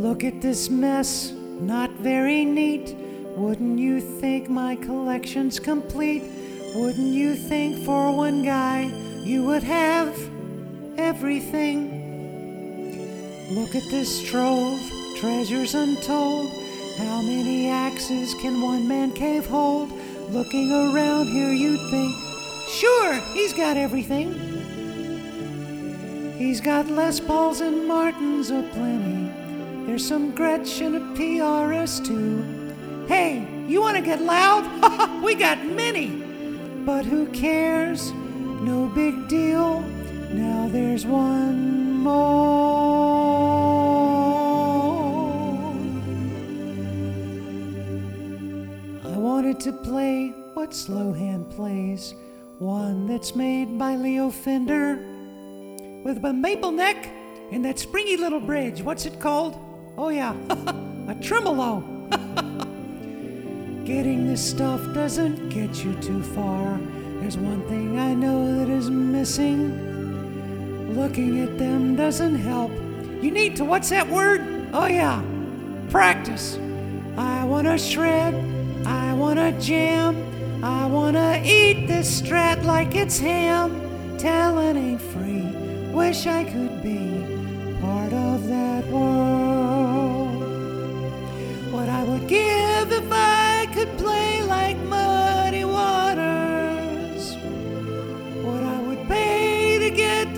Look at this mess, not very neat. Wouldn't you think my collection's complete? Wouldn't you think for one guy you would have everything? Look at this trove, treasures untold. How many axes can one man cave hold? Looking around here, you'd think, sure, he's got everything. He's got Les Pauls and Martins aplenty. There's some Gretsch and a PRS too. Hey, you want to get loud? we got many. But who cares? No big deal. Now there's one more. I wanted to play what Slowhand plays, one that's made by Leo Fender with a maple neck and that springy little bridge. What's it called? Oh, yeah, a tremolo. Getting this stuff doesn't get you too far. There's one thing I know that is missing. Looking at them doesn't help. You need to, what's that word? Oh, yeah, practice. I wanna shred, I wanna jam, I wanna eat this strat like it's ham. Talent ain't free, wish I could be part of that world. What I would give if I could play like muddy waters. What I would pay to get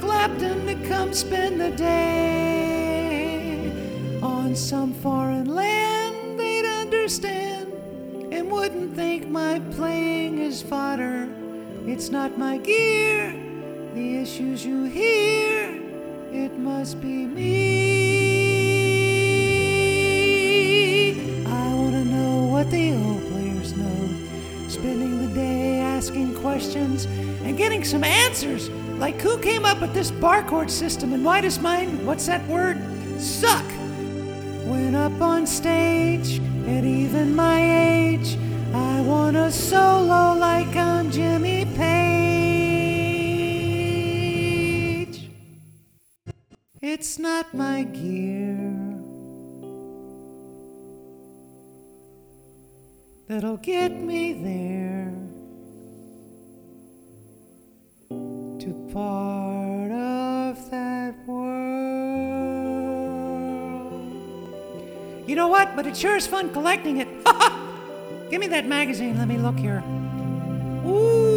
Clapton to come spend the day on some foreign land they'd understand and wouldn't think my playing is fodder. It's not my gear, the issues you hear, it must be me. And getting some answers. Like who came up with this barcode system and why does mine, what's that word? Suck. Went up on stage at even my age. I want a solo like I'm Jimmy Page. It's not my gear that'll get me there part of that world. You know what? But it sure is fun collecting it. Give me that magazine. Let me look here. Ooh,